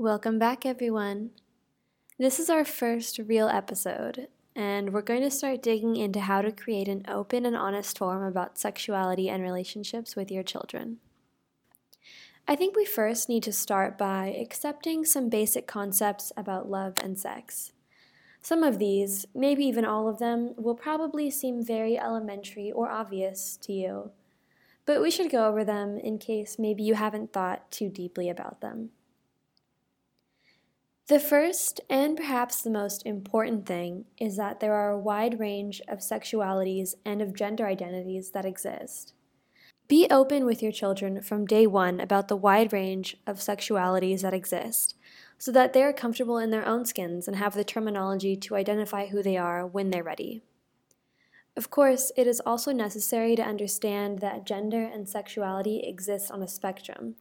Welcome back, everyone. This is our first real episode, and we're going to start digging into how to create an open and honest forum about sexuality and relationships with your children. I think we first need to start by accepting some basic concepts about love and sex. Some of these, maybe even all of them, will probably seem very elementary or obvious to you, but we should go over them in case maybe you haven't thought too deeply about them. The first and perhaps the most important thing is that there are a wide range of sexualities and of gender identities that exist. Be open with your children from day one about the wide range of sexualities that exist so that they are comfortable in their own skins and have the terminology to identify who they are when they're ready. Of course, it is also necessary to understand that gender and sexuality exist on a spectrum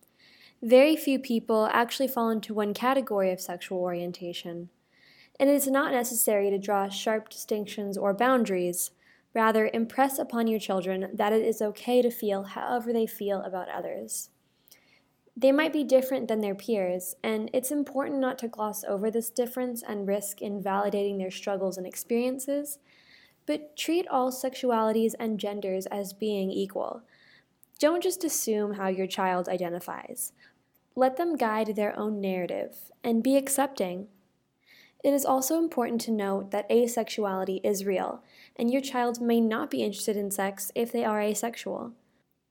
very few people actually fall into one category of sexual orientation, and it is not necessary to draw sharp distinctions or boundaries. Rather, impress upon your children that it is okay to feel however they feel about others. They might be different than their peers, and it's important not to gloss over this difference and risk invalidating their struggles and experiences, but treat all sexualities and genders as being equal. Don't just assume how your child identifies. Let them guide their own narrative and be accepting. It is also important to note that asexuality is real, and your child may not be interested in sex if they are asexual.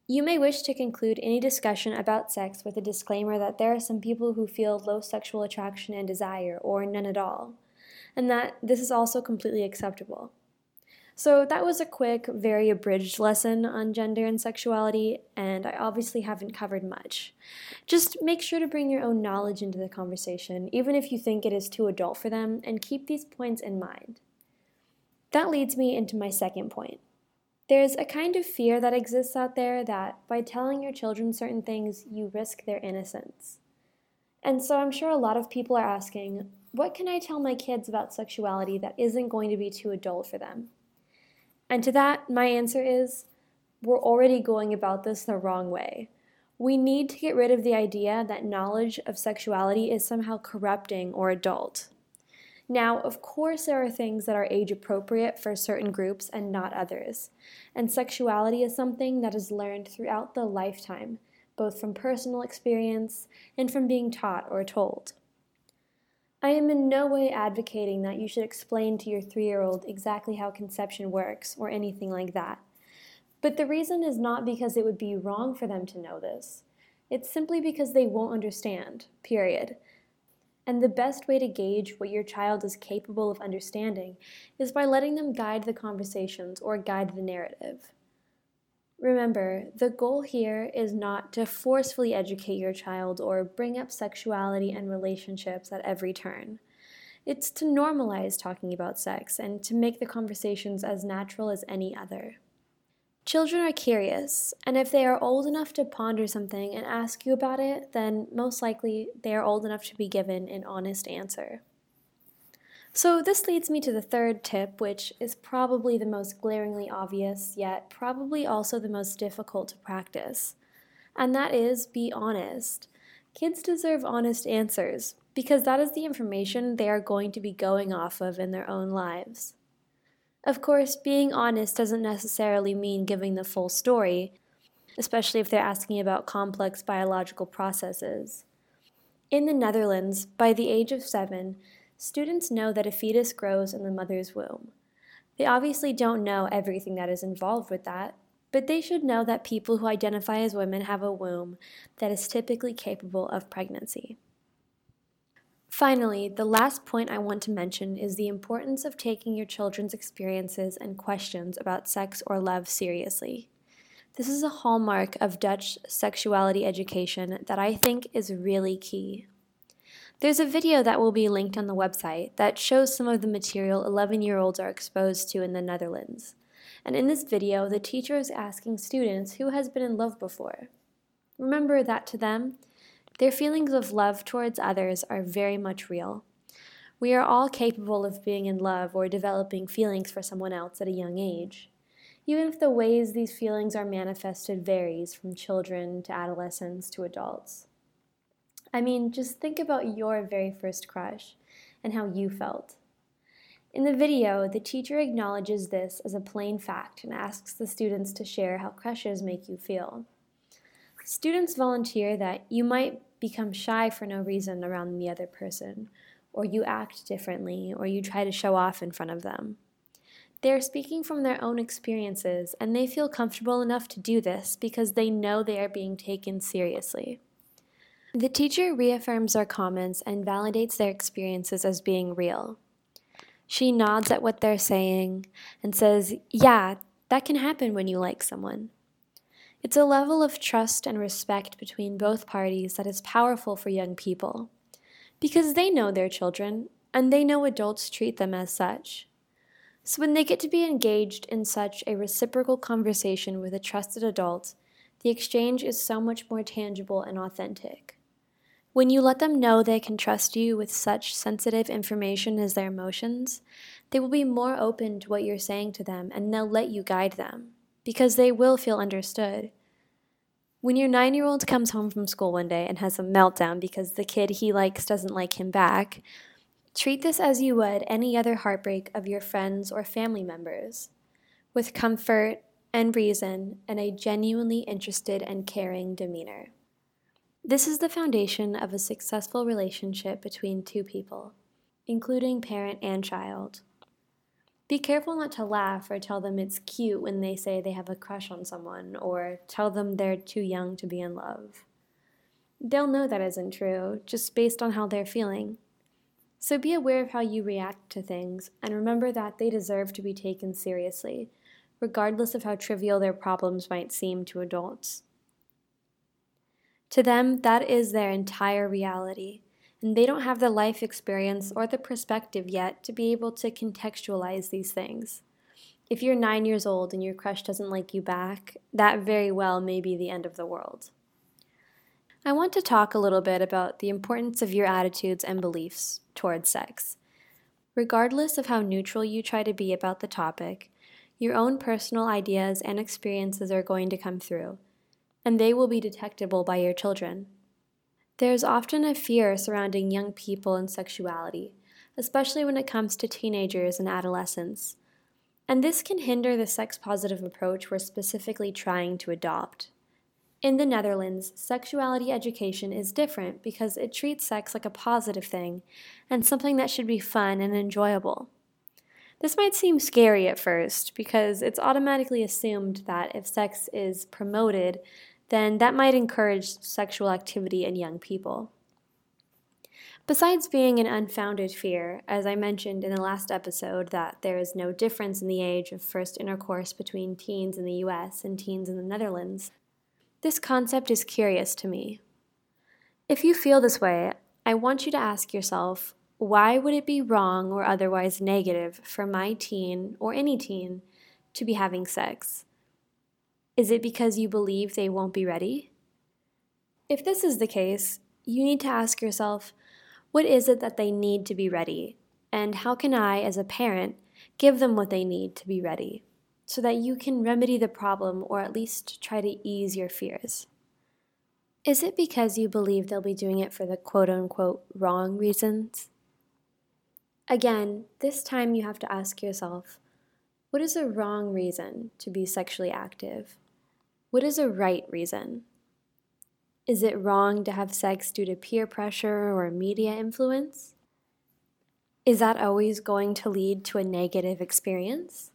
You may wish to conclude any discussion about sex with a disclaimer that there are some people who feel low sexual attraction and desire, or none at all, and that this is also completely acceptable. So that was a quick, very abridged lesson on gender and sexuality, and I obviously haven't covered much. Just make sure to bring your own knowledge into the conversation, even if you think it is too adult for them, and keep these points in mind. That leads me into my second point. There's a kind of fear that exists out there that by telling your children certain things, you risk their innocence. And so I'm sure a lot of people are asking, what can I tell my kids about sexuality that isn't going to be too adult for them? And to that, my answer is we're already going about this the wrong way. We need to get rid of the idea that knowledge of sexuality is somehow corrupting or adult. Now, of course, there are things that are age appropriate for certain groups and not others, and sexuality is something that is learned throughout the lifetime, both from personal experience and from being taught or told. I am in no way advocating that you should explain to your three year old exactly how conception works or anything like that. But the reason is not because it would be wrong for them to know this. It's simply because they won't understand, period. And the best way to gauge what your child is capable of understanding is by letting them guide the conversations or guide the narrative. Remember, the goal here is not to forcefully educate your child or bring up sexuality and relationships at every turn. It's to normalize talking about sex and to make the conversations as natural as any other. Children are curious, and if they are old enough to ponder something and ask you about it, then most likely they are old enough to be given an honest answer. So, this leads me to the third tip, which is probably the most glaringly obvious, yet probably also the most difficult to practice. And that is be honest. Kids deserve honest answers because that is the information they are going to be going off of in their own lives. Of course, being honest doesn't necessarily mean giving the full story, especially if they're asking about complex biological processes. In the Netherlands, by the age of seven, Students know that a fetus grows in the mother's womb. They obviously don't know everything that is involved with that, but they should know that people who identify as women have a womb that is typically capable of pregnancy. Finally, the last point I want to mention is the importance of taking your children's experiences and questions about sex or love seriously. This is a hallmark of Dutch sexuality education that I think is really key. There's a video that will be linked on the website that shows some of the material 11 year olds are exposed to in the Netherlands. And in this video, the teacher is asking students who has been in love before. Remember that to them, their feelings of love towards others are very much real. We are all capable of being in love or developing feelings for someone else at a young age, even if the ways these feelings are manifested varies from children to adolescents to adults. I mean, just think about your very first crush and how you felt. In the video, the teacher acknowledges this as a plain fact and asks the students to share how crushes make you feel. Students volunteer that you might become shy for no reason around the other person, or you act differently, or you try to show off in front of them. They are speaking from their own experiences, and they feel comfortable enough to do this because they know they are being taken seriously. The teacher reaffirms their comments and validates their experiences as being real. She nods at what they're saying and says, Yeah, that can happen when you like someone. It's a level of trust and respect between both parties that is powerful for young people because they know their children and they know adults treat them as such. So when they get to be engaged in such a reciprocal conversation with a trusted adult, the exchange is so much more tangible and authentic. When you let them know they can trust you with such sensitive information as their emotions, they will be more open to what you're saying to them and they'll let you guide them because they will feel understood. When your nine year old comes home from school one day and has a meltdown because the kid he likes doesn't like him back, Treat this as you would any other heartbreak of your friends or family members, with comfort and reason and a genuinely interested and caring demeanor. This is the foundation of a successful relationship between two people, including parent and child. Be careful not to laugh or tell them it's cute when they say they have a crush on someone, or tell them they're too young to be in love. They'll know that isn't true, just based on how they're feeling. So be aware of how you react to things and remember that they deserve to be taken seriously, regardless of how trivial their problems might seem to adults. To them, that is their entire reality, and they don't have the life experience or the perspective yet to be able to contextualize these things. If you're nine years old and your crush doesn't like you back, that very well may be the end of the world. I want to talk a little bit about the importance of your attitudes and beliefs towards sex. Regardless of how neutral you try to be about the topic, your own personal ideas and experiences are going to come through, and they will be detectable by your children. There is often a fear surrounding young people and sexuality, especially when it comes to teenagers and adolescents. And this can hinder the sex positive approach we're specifically trying to adopt. In the Netherlands, sexuality education is different because it treats sex like a positive thing and something that should be fun and enjoyable. This might seem scary at first because it's automatically assumed that if sex is promoted, then that might encourage sexual activity in young people. Besides being an unfounded fear, as I mentioned in the last episode, that there is no difference in the age of first intercourse between teens in the US and teens in the Netherlands, this concept is curious to me. If you feel this way, I want you to ask yourself why would it be wrong or otherwise negative for my teen or any teen to be having sex? Is it because you believe they won't be ready? If this is the case, you need to ask yourself what is it that they need to be ready? And how can I, as a parent, give them what they need to be ready? so that you can remedy the problem or at least try to ease your fears. Is it because you believe they'll be doing it for the quote unquote wrong reasons? Again, this time you have to ask yourself what is a wrong reason to be sexually active? What is a right reason? Is it wrong to have sex due to peer pressure or media influence? Is that always going to lead to a negative experience?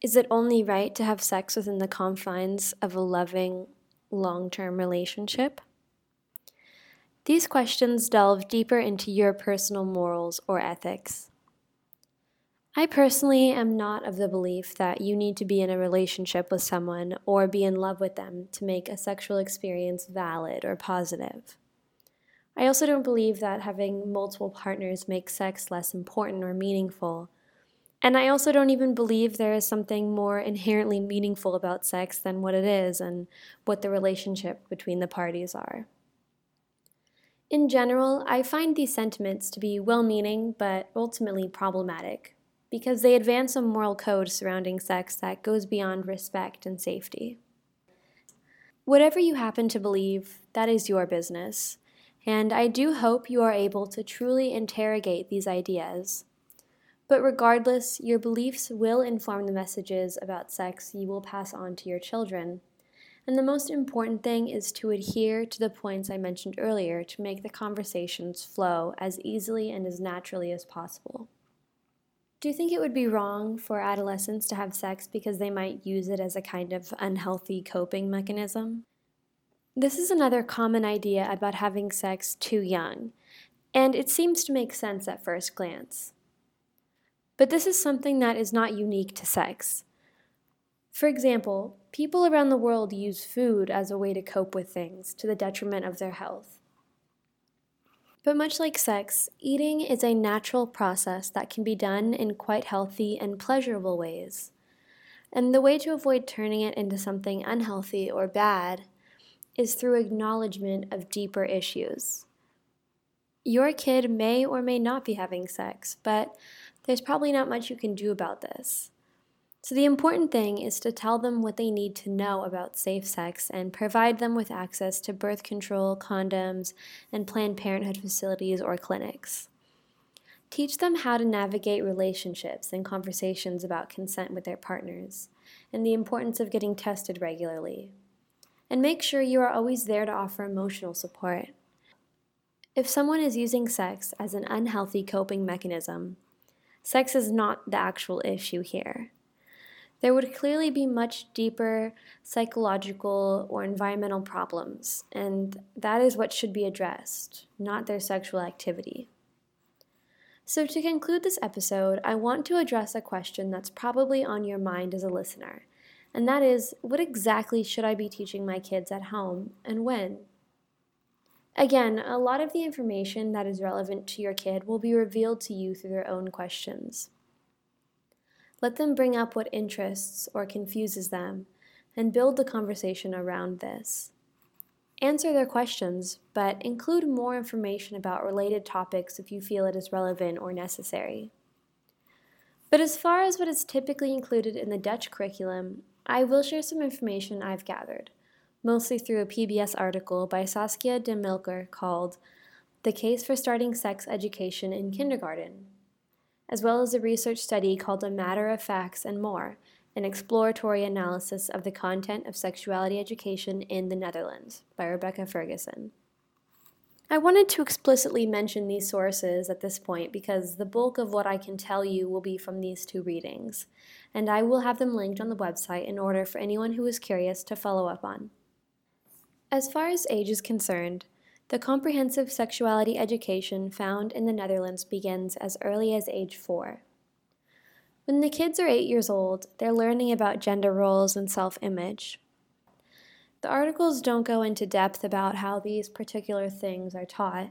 Is it only right to have sex within the confines of a loving, long term relationship? These questions delve deeper into your personal morals or ethics. I personally am not of the belief that you need to be in a relationship with someone or be in love with them to make a sexual experience valid or positive. I also don't believe that having multiple partners makes sex less important or meaningful and I also don't even believe there is something more inherently meaningful about sex than what it is and what the relationship between the parties are. In general, I find these sentiments to be well meaning but ultimately problematic because they advance a moral code surrounding sex that goes beyond respect and safety. Whatever you happen to believe, that is your business, and I do hope you are able to truly interrogate these ideas. But regardless, your beliefs will inform the messages about sex you will pass on to your children. And the most important thing is to adhere to the points I mentioned earlier to make the conversations flow as easily and as naturally as possible. Do you think it would be wrong for adolescents to have sex because they might use it as a kind of unhealthy coping mechanism? This is another common idea about having sex too young, and it seems to make sense at first glance. But this is something that is not unique to sex. For example, people around the world use food as a way to cope with things to the detriment of their health. But much like sex, eating is a natural process that can be done in quite healthy and pleasurable ways. And the way to avoid turning it into something unhealthy or bad is through acknowledgement of deeper issues. Your kid may or may not be having sex, but there's probably not much you can do about this. So, the important thing is to tell them what they need to know about safe sex and provide them with access to birth control, condoms, and Planned Parenthood facilities or clinics. Teach them how to navigate relationships and conversations about consent with their partners, and the importance of getting tested regularly. And make sure you are always there to offer emotional support. If someone is using sex as an unhealthy coping mechanism, sex is not the actual issue here there would clearly be much deeper psychological or environmental problems, and that is what should be addressed, not their sexual activity. So, to conclude this episode, I want to address a question that's probably on your mind as a listener, and that is what exactly should I be teaching my kids at home and when? Again, a lot of the information that is relevant to your kid will be revealed to you through their own questions. Let them bring up what interests or confuses them and build the conversation around this. Answer their questions, but include more information about related topics if you feel it is relevant or necessary. But as far as what is typically included in the Dutch curriculum, I will share some information I've gathered, mostly through a PBS article by Saskia de Melker called The Case for Starting Sex Education in Kindergarten as well as a research study called A Matter of Facts and More, an exploratory analysis of the content of sexuality education in the Netherlands by Rebecca Ferguson. I wanted to explicitly mention these sources at this point because the bulk of what I can tell you will be from these two readings, and I will have them linked on the website in order for anyone who is curious to follow up on. As far as age is concerned, the comprehensive sexuality education found in the Netherlands begins as early as age four. When the kids are eight years old, they're learning about gender roles and self image. The articles don't go into depth about how these particular things are taught,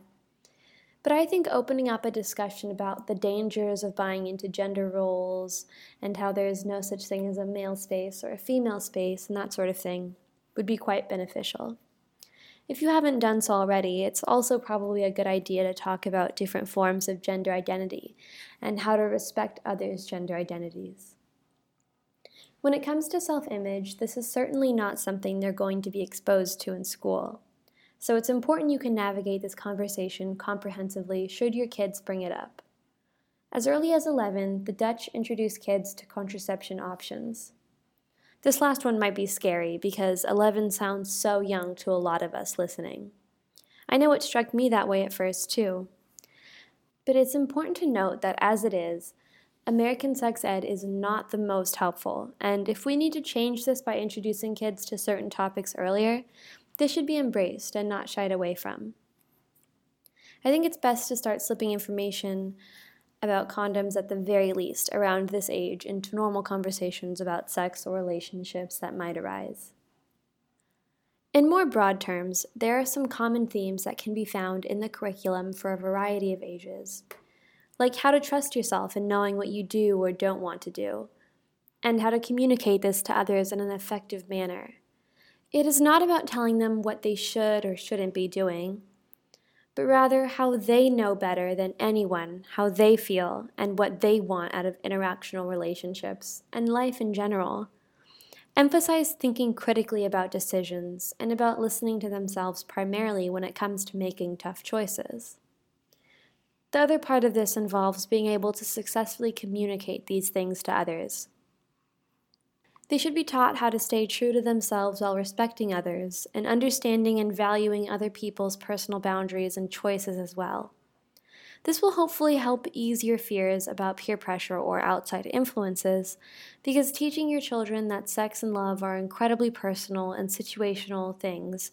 but I think opening up a discussion about the dangers of buying into gender roles and how there is no such thing as a male space or a female space and that sort of thing would be quite beneficial. If you haven't done so already, it's also probably a good idea to talk about different forms of gender identity and how to respect others' gender identities. When it comes to self image, this is certainly not something they're going to be exposed to in school. So it's important you can navigate this conversation comprehensively should your kids bring it up. As early as 11, the Dutch introduced kids to contraception options. This last one might be scary because 11 sounds so young to a lot of us listening. I know it struck me that way at first, too. But it's important to note that as it is, American sex ed is not the most helpful, and if we need to change this by introducing kids to certain topics earlier, this should be embraced and not shied away from. I think it's best to start slipping information about condoms at the very least around this age into normal conversations about sex or relationships that might arise. In more broad terms, there are some common themes that can be found in the curriculum for a variety of ages, like how to trust yourself in knowing what you do or don't want to do, and how to communicate this to others in an effective manner. It is not about telling them what they should or shouldn't be doing but rather how they know better than anyone how they feel and what they want out of interactional relationships and life in general. Emphasize thinking critically about decisions and about listening to themselves primarily when it comes to making tough choices. The other part of this involves being able to successfully communicate these things to others. They should be taught how to stay true to themselves while respecting others and understanding and valuing other people's personal boundaries and choices as well. This will hopefully help ease your fears about peer pressure or outside influences because teaching your children that sex and love are incredibly personal and situational things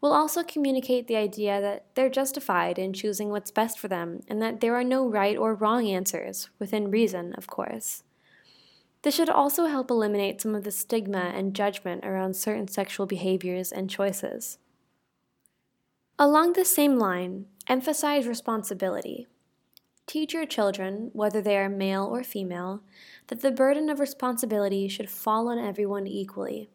will also communicate the idea that they're justified in choosing what's best for them and that there are no right or wrong answers, within reason, of course. This should also help eliminate some of the stigma and judgment around certain sexual behaviors and choices. Along the same line, emphasize responsibility. Teach your children, whether they are male or female, that the burden of responsibility should fall on everyone equally.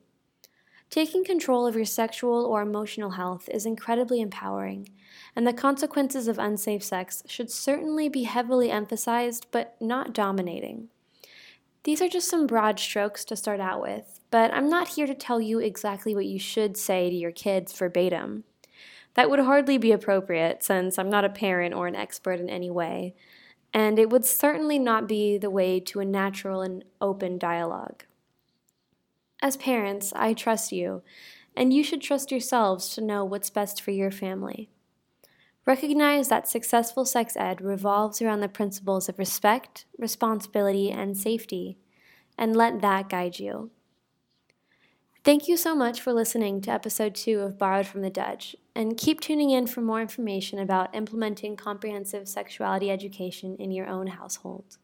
Taking control of your sexual or emotional health is incredibly empowering, and the consequences of unsafe sex should certainly be heavily emphasized but not dominating. These are just some broad strokes to start out with, but I'm not here to tell you exactly what you should say to your kids verbatim. That would hardly be appropriate since I'm not a parent or an expert in any way, and it would certainly not be the way to a natural and open dialogue. As parents, I trust you, and you should trust yourselves to know what's best for your family. Recognize that successful sex ed revolves around the principles of respect, responsibility, and safety, and let that guide you. Thank you so much for listening to episode two of Borrowed from the Dutch, and keep tuning in for more information about implementing comprehensive sexuality education in your own household.